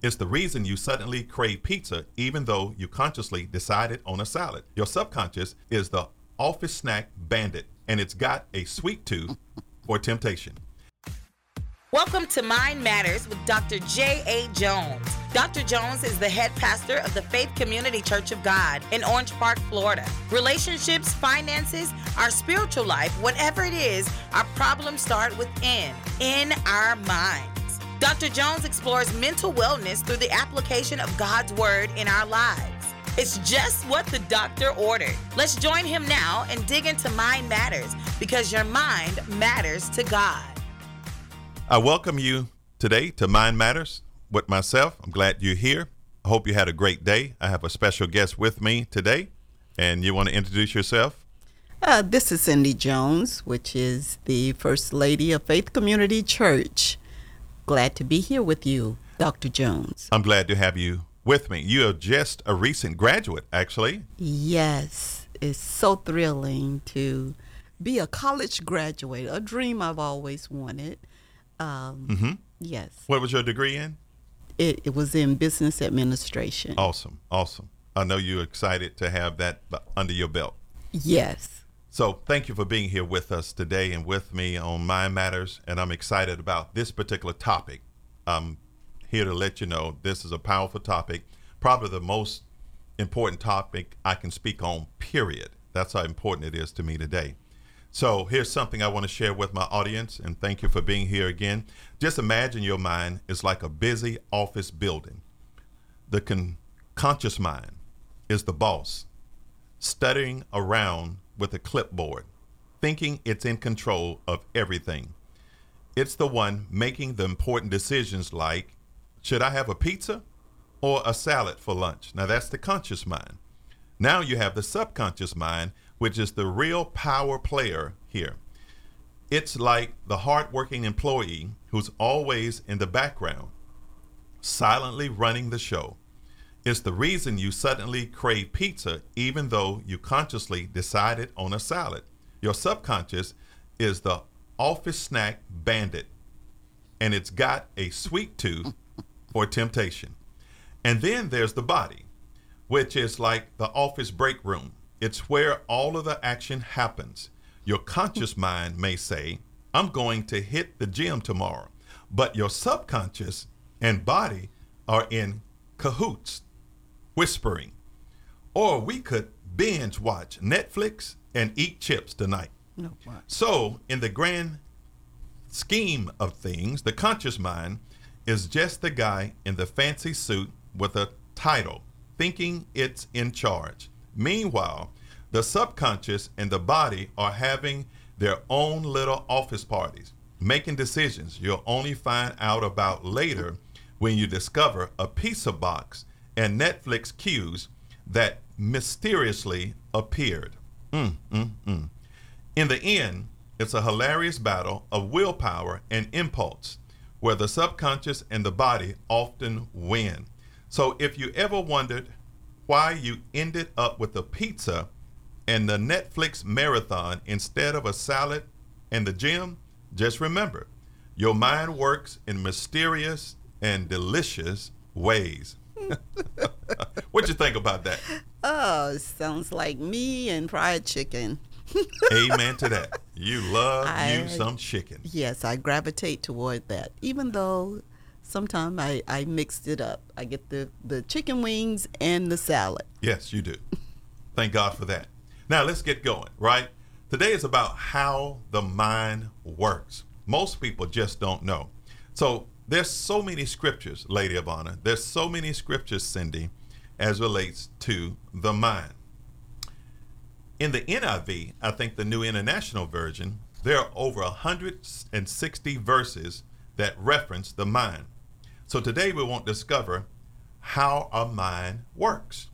It's the reason you suddenly crave pizza even though you consciously decided on a salad. Your subconscious is the office snack bandit, and it's got a sweet tooth for temptation. Welcome to Mind Matters with Dr. J.A. Jones. Dr. Jones is the head pastor of the Faith Community Church of God in Orange Park, Florida. Relationships, finances, our spiritual life, whatever it is, our problems start within, in our minds. Dr. Jones explores mental wellness through the application of God's Word in our lives. It's just what the doctor ordered. Let's join him now and dig into Mind Matters because your mind matters to God. I welcome you today to Mind Matters with myself. I'm glad you're here. I hope you had a great day. I have a special guest with me today, and you want to introduce yourself? Uh, this is Cindy Jones, which is the First Lady of Faith Community Church. Glad to be here with you, Dr. Jones. I'm glad to have you with me. You are just a recent graduate, actually. Yes, it's so thrilling to be a college graduate, a dream I've always wanted. Um, Mm-hmm. yes, What was your degree in? it, it was in business administration. Awesome, awesome. I know you're excited to have that under your belt. Yes. So, thank you for being here with us today and with me on Mind Matters. And I'm excited about this particular topic. I'm here to let you know this is a powerful topic, probably the most important topic I can speak on, period. That's how important it is to me today. So, here's something I want to share with my audience, and thank you for being here again. Just imagine your mind is like a busy office building. The con- conscious mind is the boss stuttering around with a clipboard, thinking it's in control of everything. It's the one making the important decisions like should I have a pizza or a salad for lunch? Now, that's the conscious mind. Now you have the subconscious mind, which is the real power player here. It's like the hardworking employee who's always in the background, silently running the show. It's the reason you suddenly crave pizza even though you consciously decided on a salad. Your subconscious is the office snack bandit, and it's got a sweet tooth for temptation. And then there's the body, which is like the office break room. It's where all of the action happens. Your conscious mind may say, I'm going to hit the gym tomorrow, but your subconscious and body are in cahoots whispering. Or we could binge watch Netflix and eat chips tonight. No. So, in the grand scheme of things, the conscious mind is just the guy in the fancy suit with a title, thinking it's in charge. Meanwhile, the subconscious and the body are having their own little office parties, making decisions you'll only find out about later when you discover a pizza box and Netflix queues that mysteriously appeared. Mm, mm, mm. In the end, it's a hilarious battle of willpower and impulse where the subconscious and the body often win. So if you ever wondered why you ended up with a pizza and the Netflix marathon instead of a salad and the gym, just remember your mind works in mysterious and delicious ways. what you think about that? Oh, sounds like me and fried chicken. Amen to that. You love you some chicken. Yes, I gravitate toward that, even though sometimes I, I mixed it up. I get the, the chicken wings and the salad. Yes, you do. Thank God for that. Now let's get going, right? Today is about how the mind works. Most people just don't know. So there's so many scriptures, Lady of Honor. There's so many scriptures, Cindy, as relates to the mind. In the NIV, I think the New International Version, there are over 160 verses that reference the mind. So today we want to discover how our mind works.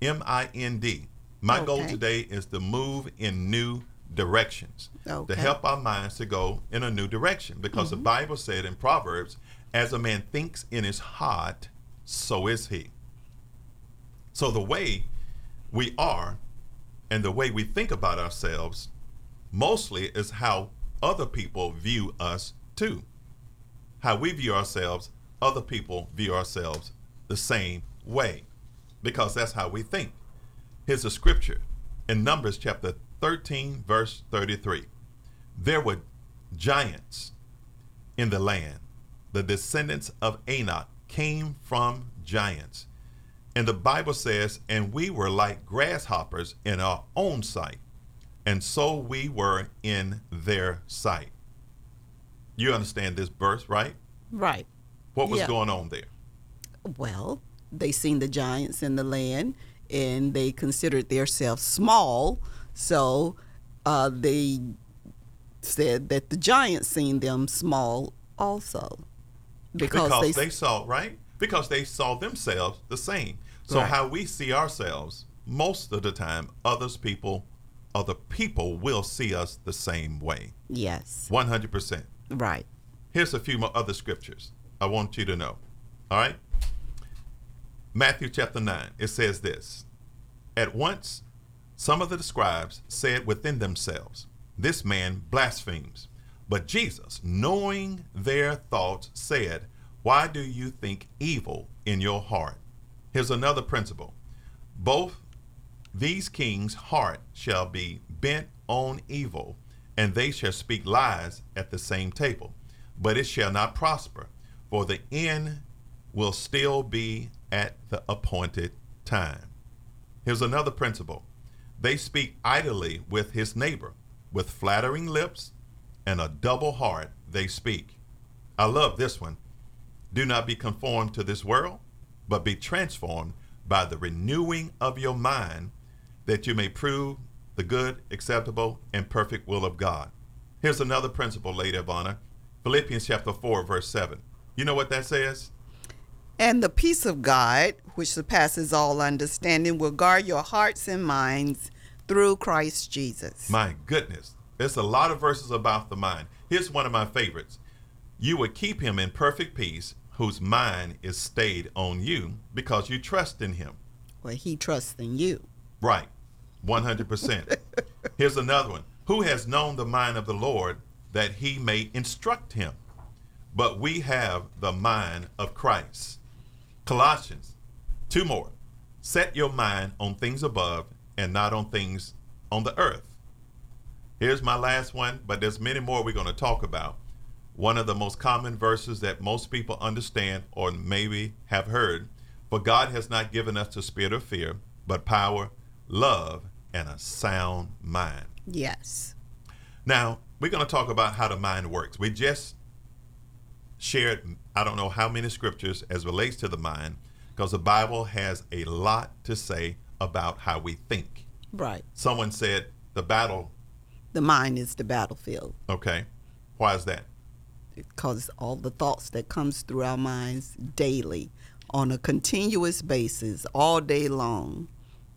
M I N D. My goal today is to move in new directions, to help our minds to go in a new direction. Because the mm-hmm. Bible said in Proverbs, as a man thinks in his heart, so is he. So the way we are and the way we think about ourselves mostly is how other people view us too. How we view ourselves other people view ourselves the same way because that's how we think. Here's a scripture in Numbers chapter 13, verse 33. There were giants in the land. The descendants of Anak came from giants. And the Bible says, and we were like grasshoppers in our own sight, and so we were in their sight. You understand this verse, right? Right. What was Yeah. going on there? Well, they seen the giants in the land and they considered themselves small. So uh, they said that the giants seen them small also. Because, Because they, they saw, right? Because they saw themselves the same. So Right. how we see ourselves, most of the time, others people, other people will see us the same way. yes, 100%. right. Here's a few more other scriptures I want you to know. All right? Matthew chapter 9, it says this At once, some of the scribes said within themselves, This man blasphemes. But Jesus, knowing their thoughts, said, Why do you think evil in your heart? Here's another principle. Both these kings' heart shall be bent on evil, and they shall speak lies at the same table. But it shall not prosper, for the end will still be at the appointed time. Here's another principle they speak idly with his neighbor, with flattering lips and a double heart they speak. I love this one. Do not be conformed to this world, but be transformed by the renewing of your mind, that you may prove the good, acceptable, and perfect will of God. Here's another principle, Lady of Honor Philippians chapter 4, verse 7. You know what that says? And the peace of God, which surpasses all understanding, will guard your hearts and minds through Christ Jesus. My goodness. There's a lot of verses about the mind. Here's one of my favorites. You would keep him in perfect peace, whose mind is stayed on you, because you trust in him. well, he trusts in you. Right. 100%. Here's another one. Who has known the mind of the Lord that he may instruct him? But we have the mind of Christ. Colossians, two more. Set your mind on things above and not on things on the earth. Here's my last one, but there's many more we're going to talk about. One of the most common verses that most people understand or maybe have heard. For God has not given us the spirit of fear, but power, love, and a sound mind. Yes. Now, we're going to talk about how the mind works. We just shared, I don't know how many scriptures as relates to the mind, because the Bible has a lot to say about how we think. Right. Someone said the battle, The mind is the battlefield. okay, why is that? because all the thoughts that comes through our minds daily on a continuous basis all day long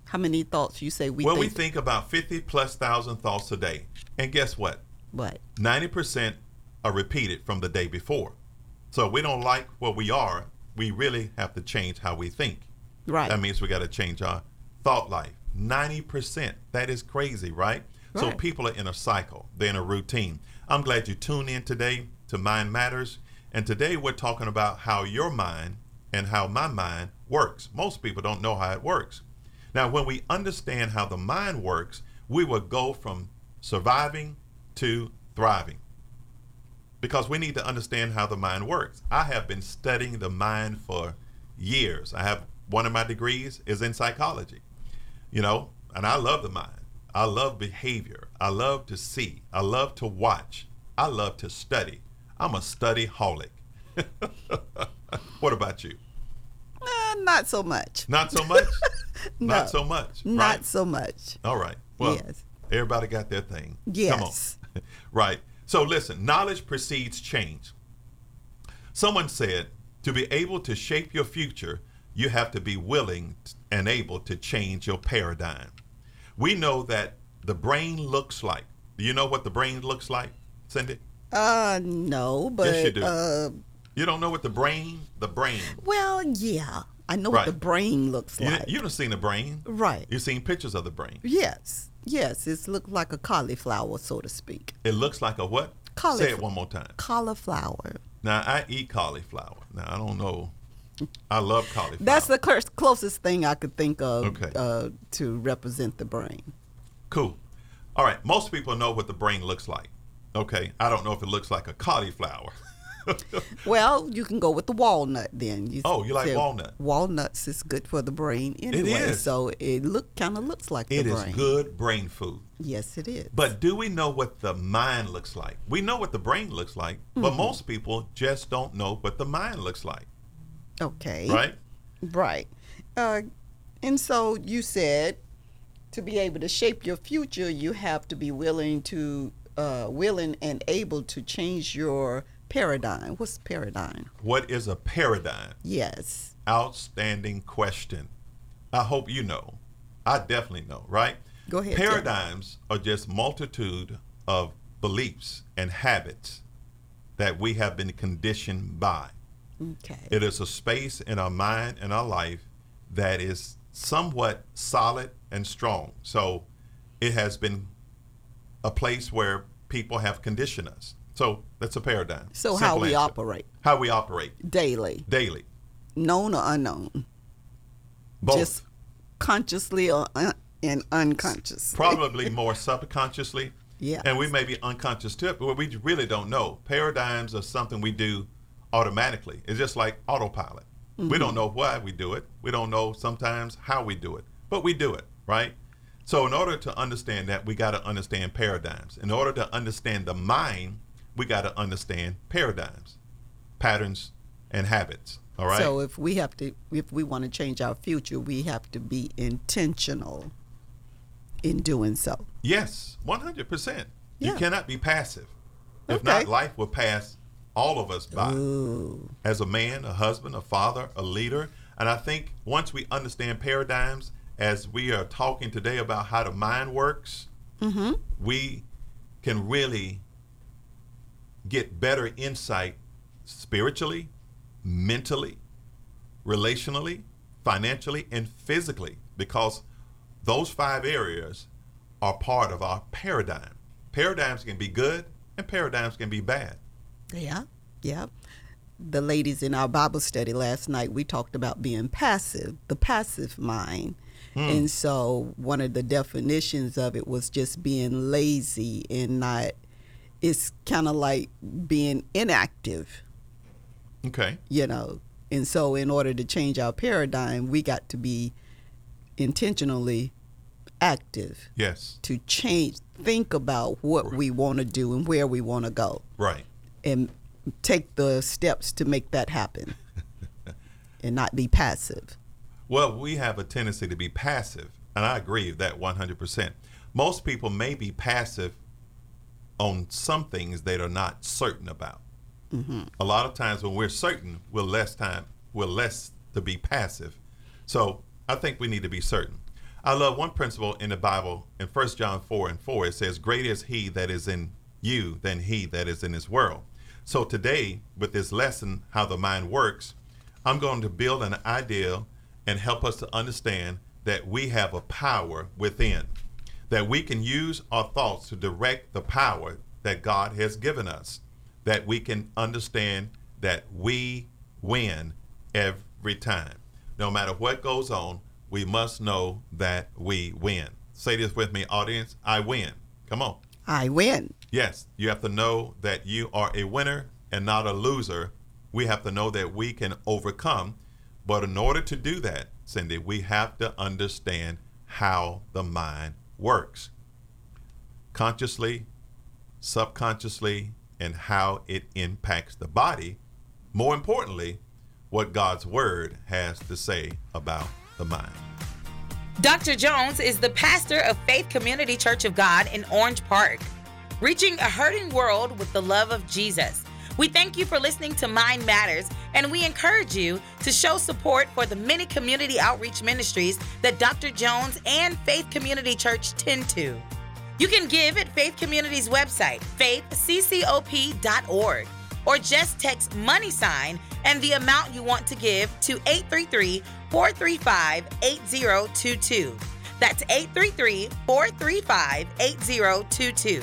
how many thoughts you say we think well, think, we think about 50 plus thousand thoughts a day. And guess what? what 90% are repeated from the day before. So if we don't like what we are, we really have to change how we think. right That means we got to change our thought life. 90%. That is crazy, right? right? So people are in a cycle, they're in a routine. I'm glad you tuned in today to Mind Matters. And today we're talking about how your mind and how my mind works. Most people don't know how it works. Now, when we understand how the mind works, we will go from surviving to thriving because we need to understand how the mind works. I have been studying the mind for years. I have one of my degrees is in psychology. You know, and I love the mind. I love behavior. I love to see. I love to watch. I love to study. I'm a study holic. what about you? Eh, not so much Not so much? No. Not so much. not so much All right. Well, Yes. everybody got their thing. Yes. Come on. right. So listen, knowledge precedes change. Someone said, to be able to shape your future, you have to be willing and able to change your paradigm. We know that the brain looks like. Do you know what the brain looks like, Cindy? uh no but Yes, you do. uh You don't know what the brain, the brain. well yeah i know Right. what the brain looks You, like you've seen the brain. right You've seen pictures of the brain. yes yes it's looked like a cauliflower so to speak It looks like a what? Cauliflower. Say it one more time. cauliflower Now I eat cauliflower. Now I don't know. I love cauliflower. That's the close- closest thing I could think of Okay. uh, to represent the brain. Cool. All right. Most people know what the brain looks like. Okay. I don't know if it looks like a cauliflower. Well, you can go with the walnut then. You Oh, you like walnut. Walnuts is good for the brain anyway. is. So it look kind of looks like It is good brain food. Yes, it is. But do we know what the mind looks like? We know what the brain looks like, Mm-hmm. but most people just don't know what the mind looks like, okay. right? Right. Uh, and so you said to be able to shape your future, you have to be willing to uh, willing and able to change your paradigm. What's paradigm? What is a paradigm? Yes. Outstanding question. I hope you know. I definitely know, right? Go ahead, Paradigms are just multitude of beliefs and habits that we have been conditioned by. Okay. It is a space in our mind and our life that is somewhat solid and strong. So it has been a place where people have conditioned us. So that's a paradigm. So how we answer. operate How we operate daily, daily. known or unknown, Both. just consciously or un- and unconscious. Probably more subconsciously. Yeah. And we may be unconscious too, but we really don't know. Paradigms are something we do automatically. It's just like autopilot. We Mm-hmm. don't know why we do it. We don't know sometimes how we do it, but we do it, right? So, in order to understand that, we got to understand paradigms. In order to understand the mind, we got to understand paradigms, patterns, and habits. All right. So if we have to, if we want to change our future, we have to be intentional in doing so. Yes, 100%. You cannot be passive. If Okay. not, life will pass all of us by. Ooh. As a man, a husband, a father, a leader. And I think once we understand paradigms, as we are talking today about how the mind works, Mm-hmm. we can really get better insight spiritually, mentally, relationally, financially, and physically because those five areas are part of our paradigm. Paradigms can be good and paradigms can be bad. Yeah, yeah. The ladies in our Bible study last night, we talked about being passive, the passive mind. Hmm. And so one of the definitions of it was just being lazy and not, it's kind of like being inactive, Okay. you know. And so in order to change our paradigm, we got to be intentionally active Yes. to change, think about what we want to do and where we want to go. Right. and take the steps to make that happen and not be passive. Well, we have a tendency to be passive, and I agree with that 100%. Most people may be passive on some things that are not certain about. Mm-hmm. A lot of times when we're certain, we're less time, we're less to be passive. So I think we need to be certain. I love one principle in the Bible in 1 John 4 and 4. It says, Great is he that is in you than he that is in this world. So today, with this lesson, how the mind works, I'm going to build an idea and help us to understand that we have a power within, that we can use our thoughts to direct the power that God has given us, that we can understand that we win every time. No matter what goes on, we must know that we win. Say this with me, audience I win. Come on. I win. Yes, you have to know that you are a winner and not a loser. We have to know that we can overcome. But in order to do that, Cindy, we have to understand how the mind works consciously, subconsciously, and how it impacts the body. More importantly, what God's Word has to say about the mind. Dr. Jones is the pastor of Faith Community Church of God in Orange Park, reaching a hurting world with the love of Jesus. We thank you for listening to Mind Matters, and we encourage you to show support for the many community outreach ministries that Dr. Jones and Faith Community Church tend to. You can give at Faith Community's website, faithccop.org, or just text money sign and the amount you want to give to 833 435 8022. That's 833 435 8022.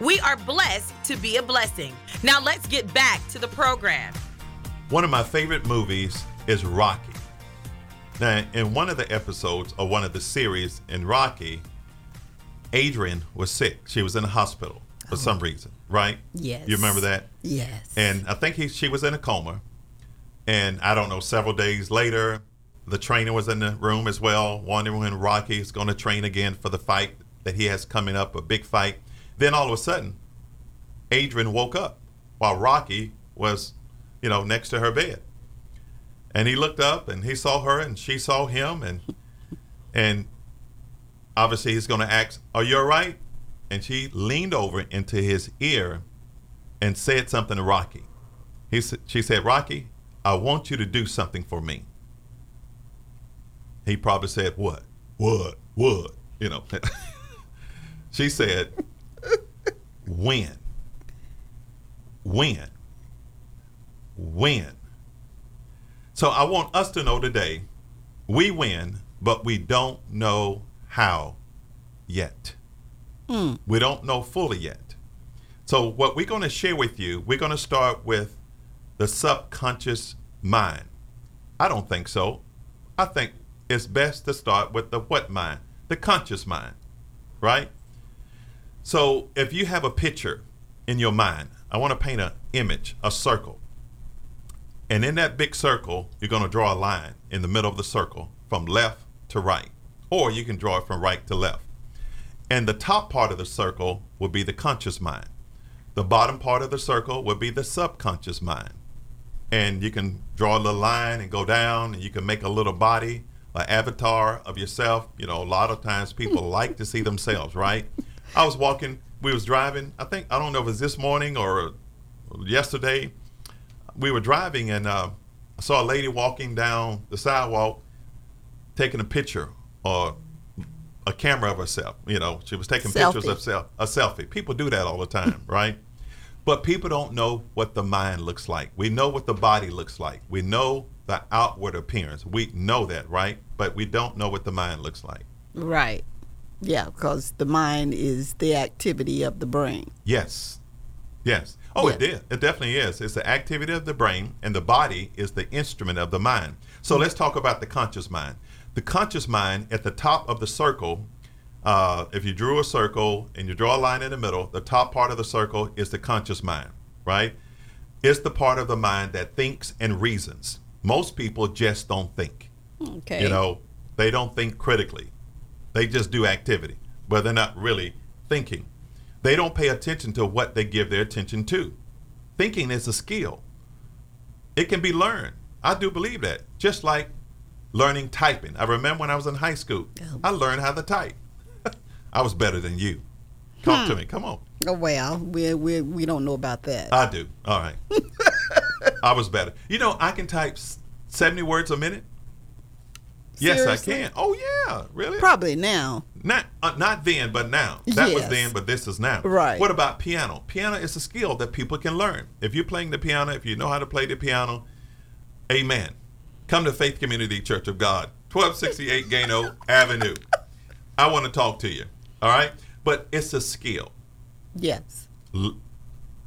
We are blessed to be a blessing. Now let's get back to the program. One of my favorite movies is Rocky. Now, in one of the episodes or one of the series in Rocky, Adrian was sick. She was in the hospital for some oh. reason, right? Yes. You remember that? Yes. And I think he, she was in a coma. And I don't know, several days later, the trainer was in the room as well, wondering when Rocky is going to train again for the fight that he has coming up, a big fight. Then all of a sudden, Adrian woke up while Rocky was, you know, next to her bed. And he looked up and he saw her and she saw him and and obviously he's going to ask, "Are you all right?" And she leaned over into his ear and said something to Rocky. He she said, "Rocky, I want you to do something for me." He probably said, "What? What? What?" You know. she said, "When? When? When?" So I want us to know today, we win, but we don't know how yet. Hmm. We don't know fully yet. So what we're going to share with you, we're going to start with the subconscious mind. I don't think so. I think it's best to start with the what mind? The conscious mind, right? So if you have a picture in your mind, I want to paint an image, a circle. And in that big circle, you're going to draw a line in the middle of the circle from left to right. Or you can draw it from right to left. And the top part of the circle will be the conscious mind. The bottom part of the circle will be the subconscious mind. And you can draw a little line and go down, and you can make a little body, an avatar of yourself. You know, a lot of times people like to see themselves, right? I was walking, we was driving, I think, I don't know if it was this morning or yesterday. We were driving, and uh, I saw a lady walking down the sidewalk taking a picture or a camera of herself. You know, she was taking pictures of self, a selfie. People do that all the time, right? But people don't know what the mind looks like. We know what the body looks like. We know the outward appearance. We know that, right? But we don't know what the mind looks like. right. Yeah, because the mind is the activity of the brain. Yes. Yes. Oh, it did. It definitely is. It's the activity of the brain, and the body is the instrument of the mind. So let's talk about the conscious mind. The conscious mind at the top of the circle, uh, if you drew a circle and you draw a line in the middle, the top part of the circle is the conscious mind, right? It's the part of the mind that thinks and reasons. Most people just don't think. Okay. You know, they don't think critically. They just do activity, but they're not really thinking. They don't pay attention to what they give their attention to. Thinking is a skill. It can be learned. I do believe that. Just like learning typing. I remember when I was in high school, Oh. I learned how to type. I was better than you. Talk to hmm. me. Come on. Oh, well, we, we, we don't know about that. I do. All right. I was better. You know, I can type 70 words a minute. Yes, Seriously? I can. Oh, yeah. Really? Probably now. Not uh, not then, but now. That was then, but this is now. Right. What about piano? Piano is a skill that people can learn. If you're playing the piano, if you know how to play the piano, amen. Come to Faith Community Church of God, 1268 Gano Avenue. I want to talk to you. All right? But it's a skill. Yes. L-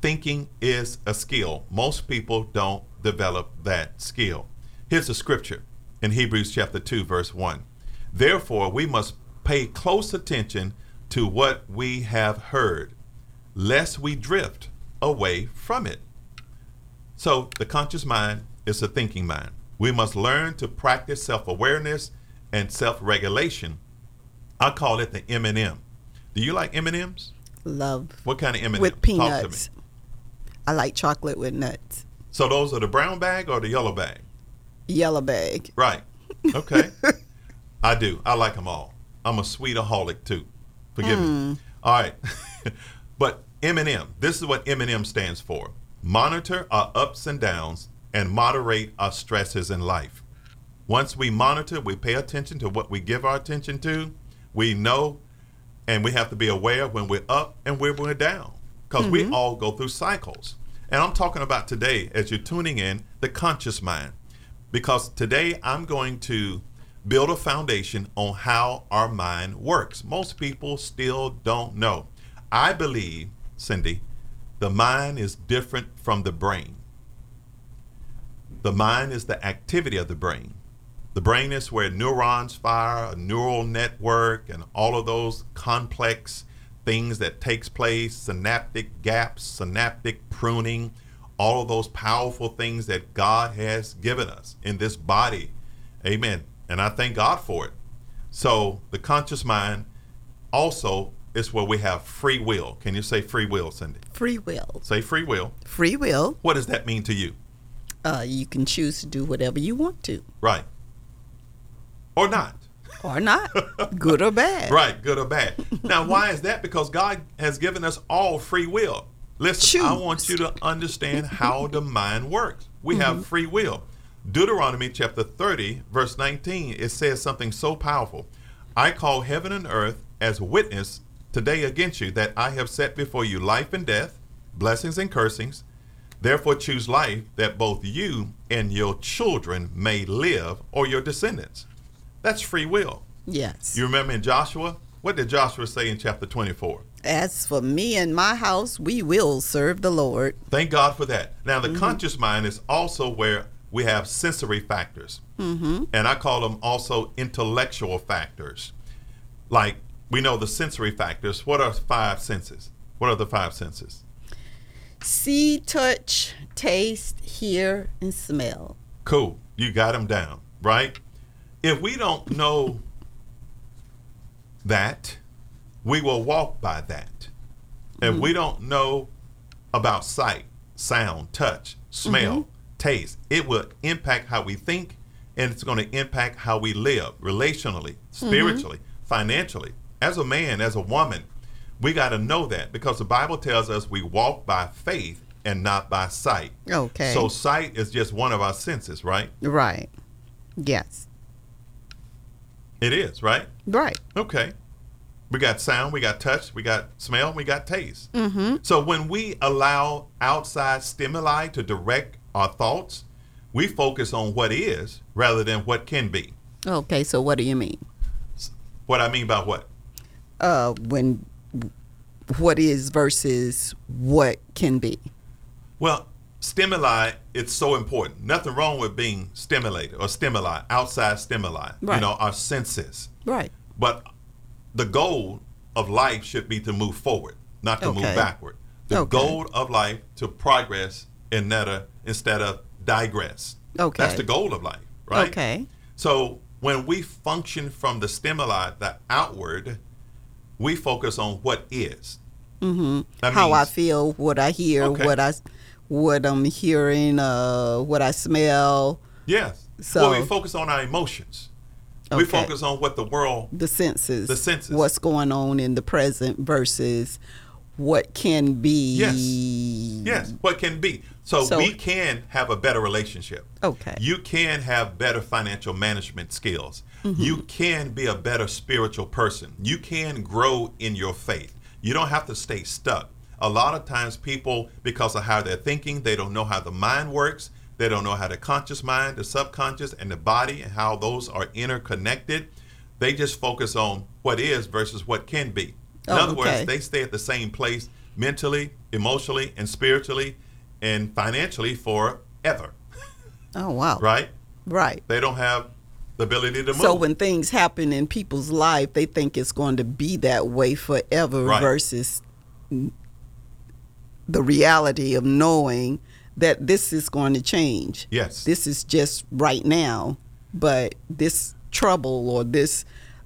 thinking is a skill. Most people don't develop that skill. Here's a scripture in Hebrews chapter 2 verse 1. Therefore, we must pay close attention to what we have heard, lest we drift away from it. So, the conscious mind is a thinking mind. We must learn to practice self-awareness and self-regulation. I call it the M&M. Do you like M&Ms? Love What kind of M&M? with Talk to me. peanuts. I like chocolate with nuts. So those are the brown bag or the yellow bag? Yellow bag. Right. Okay. I do. I like them all. I'm a sweetaholic too. Forgive me. All right. but M&M. This is what M&M stands for. Monitor our ups and downs and moderate our stresses in life. Once we monitor, we pay attention to what we give our attention to. We know and we have to be aware when we're up and when we're down because we all go through cycles. And I'm talking about today, as you're tuning in, the conscious mind. Because today I'm going to build a foundation on how our mind works. Most people still don't know. I believe Cindy, the mind is different from the brain. The mind is the activity of the brain. The brain is where neurons fire, a neural network, and all of those complex things that takes place, synaptic gaps, synaptic pruning, all of those powerful things that God has given us in this body. Amen. And I thank God for it. So the conscious mind also is where we have free will. Can you say free will, Cindy? Free will. Say free will. Free will. What does that mean to you? Uh, you can choose to do whatever you want to, Right. Or not. or not, good or bad. Right, good or bad. Now, why is that? Because God has given us all free will. Listen, I want you to understand how the mind works. We Mm-hmm. have free will. Deuteronomy chapter 30, verse 19, it says something so powerful. I call heaven and earth as witness today against you that I have set before you life and death, blessings and cursings. Therefore, choose life that both you and your children may live, or your descendants. That's free will. Yes. You remember in Joshua? What did Joshua say in chapter 24? As for me and my house, we will serve the Lord. Thank God for that. Now, the conscious mind is also where we have sensory factors. Mm-hmm. And I call them also intellectual factors. Like we know the sensory factors. What are five senses? What are the five senses? See, touch, taste, hear, and smell. Cool. You got them down, right? If we don't know that, we will walk by that. If we mm-hmm. don't know about sight, sound, touch, smell, mm-hmm. taste, it will impact how we think and it's going to impact how we live relationally, mm-hmm. spiritually, financially. As a man, as a woman, we got to know that because the Bible tells us we walk by faith and not by sight. Okay. So sight is just one of our senses, right? Right. Yes. It is, right? Right. Okay. We got sound, we got touch, we got smell, we got taste. Mm-hmm. So when we allow outside stimuli to direct our thoughts, we focus on what is rather than what can be. Okay. So what do you mean? What I mean by what? Uh, when what is versus what can be. Well, stimuli, it's so important. Nothing wrong with being stimulated or stimuli, outside stimuli, right. you know, our senses. Right. But the goal of life should be to move forward, not to move backward. The Okay. goal of life to progress and not instead of digress. Okay. That's the goal of life, right? Okay. So when we function from the stimuli, the outward, we focus on what is. Mm-hmm. How I feel, what I hear, Okay. what I, what I'm hearing, uh, what I smell, Yes. So- well, we focus on our emotions. We focus on what the world the senses. The senses. What's going on in the present versus what can be. Yes, what can be. So, So- we can have a better relationship. Okay. You can have better financial management skills. Mm-hmm. You can be a better spiritual person. You can grow in your faith. You don't have to stay stuck. A lot of times, people, because of how they're thinking, they don't know how the mind works. They don't know how the conscious mind, the subconscious, and the body, and how those are interconnected. They just focus on what is versus what can be. In Oh, other okay. words, they stay at the same place mentally, emotionally, and spiritually, and financially forever. Oh wow. Right? Right. They don't have the ability to move. So when things happen in people's life, they think it's going to be that way forever Right. versus the reality of knowing that this is going to change. Yes. This is just right now, but this trouble or this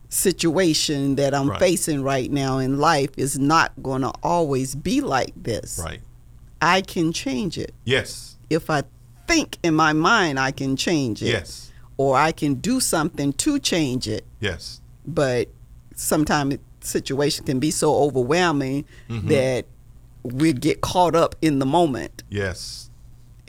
situation that I'm Right. facing right now in life is not going to always be like this. right. I can change it. Yes. If I think in my mind I can change it. Yes. Or I can do something to change it Yes. but sometimes situation can be so overwhelming Mm-hmm. that we get caught up in the moment Yes.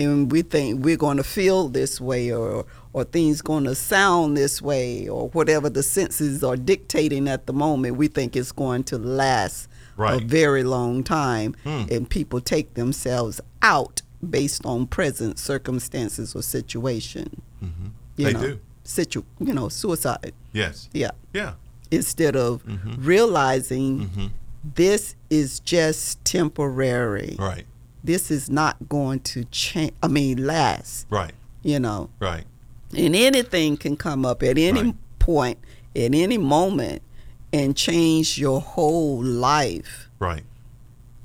And we think we're going to feel this way or or things going to sound this way or whatever the senses are dictating at the moment we think it's going to last Right. a very long time Hmm. and people take themselves out based on present circumstances or situation you Mm-hmm. They know do. situ you know suicide Yes. yeah Yeah. instead of Mm-hmm. realizing this is just temporary. Right. This is not going to change. I mean, last. Right. You know, Right. and anything can come up at any Right. point, at any moment, and change your whole life. Right.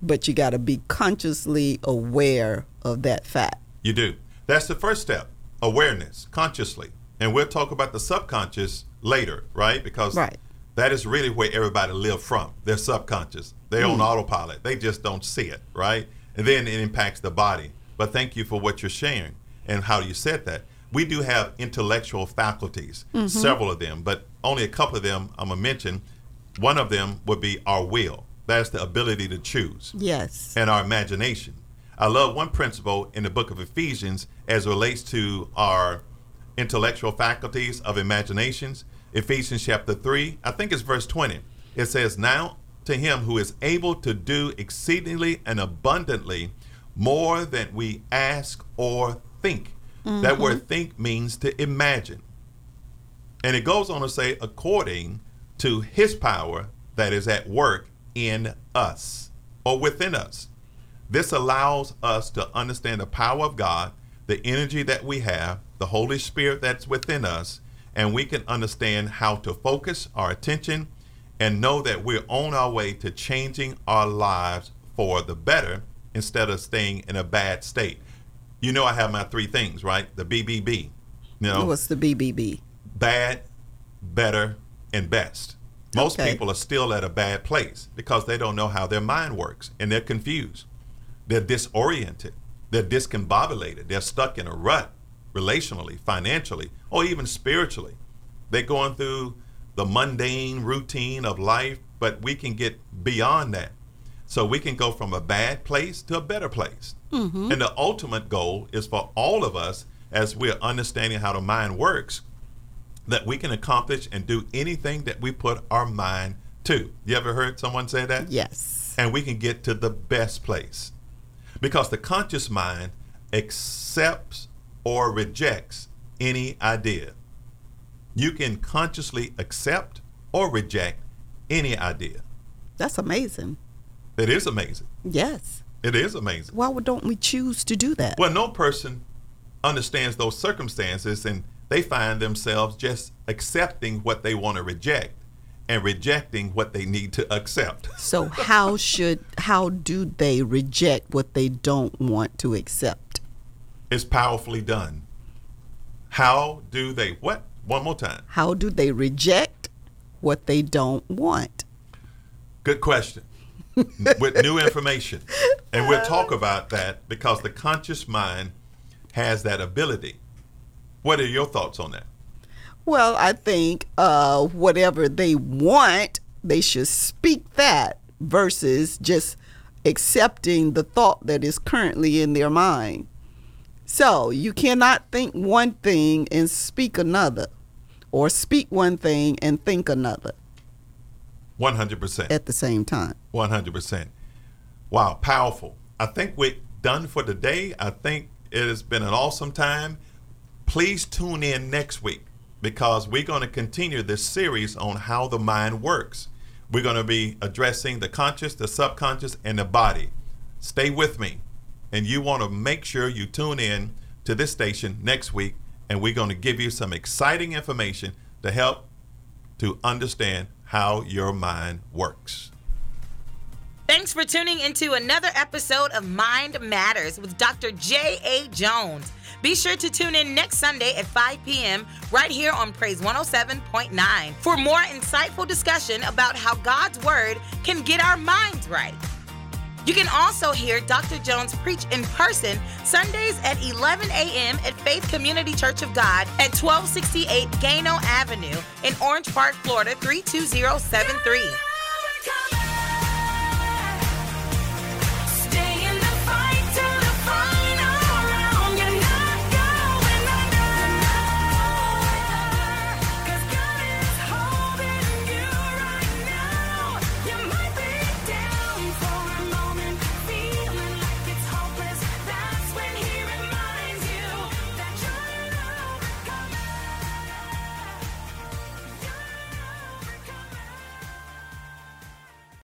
But you got to be consciously aware of that fact. You do. That's the first step. Awareness, consciously. And we'll talk about the subconscious later, right? Because Right. that is really where everybody live from. Their subconscious. They're on mm. autopilot. They just don't see it, right? And then it impacts the body. But thank you for what you're sharing and how you said that. We do have intellectual faculties, mm-hmm. several of them, but only a couple of them I'm going to mention. One of them would be our will. That's the ability to choose Yes. and our imagination. I love one principle in the book of Ephesians as it relates to our intellectual faculties of imaginations. Ephesians chapter 3, I think it's verse 20. It says, Now to him who is able to do exceedingly and abundantly more than we ask or think. That mm-hmm. word think means to imagine. And it goes on to say, according to his power that is at work in us or within us. This allows us to understand the power of God, the energy that we have, the Holy Spirit that's within us, and we can understand how to focus our attention and know that we're on our way to changing our lives for the better instead of staying in a bad state. You know, I have my three things, right? The BBB. You know, What's the BBB? bad, better, and best. Most Okay. people are still at a bad place because they don't know how their mind works and they're confused. They're disoriented. They're discombobulated. They're stuck in a rut relationally, financially, or even spiritually. They're going through the mundane routine of life, but we can get beyond that. So we can go from a bad place to a better place. Mm-hmm. And the ultimate goal is for all of us, as we're understanding how the mind works, that we can accomplish and do anything that we put our mind to. You ever heard someone say that? Yes. And we can get to the best place. Because the conscious mind accepts or rejects any idea. You can consciously accept or reject any idea. That's amazing. It is amazing. Yes. It is amazing. Why don't we choose to do that? Well, no person understands those circumstances and they find themselves just accepting what they want to reject and rejecting what they need to accept. So how should how do they reject what they don't want to accept? It's powerfully done. How do they what? One more time. How do they reject what they don't want? Good question. With new information. And we'll talk about that because the conscious mind has that ability. What are your thoughts on that? Well, I think uh, whatever they want, they should speak that versus just accepting the thought that is currently in their mind. So you cannot think one thing and speak another, or speak one thing and think another 100%. at the same time. 100%. Wow, powerful. I think we're done for today. I think it has been an awesome time. Please tune in next week because we're going to continue this series on how the mind works. We're going to be addressing the conscious, the subconscious, and the body. Stay with me. And you want to make sure you tune in to this station next week, and we're going to give you some exciting information to help to understand how your mind works. Thanks for tuning into another episode of Mind Matters with Dr. J.A. Jones. Be sure to tune in next Sunday at 5 p.m. right here on Praise 107.9 for more insightful discussion about how God's Word can get our minds right. You can also hear Dr. Jones preach in person Sundays at 11 a.m. at Faith Community Church of God at 1268 Gano Avenue in Orange Park, Florida 32073.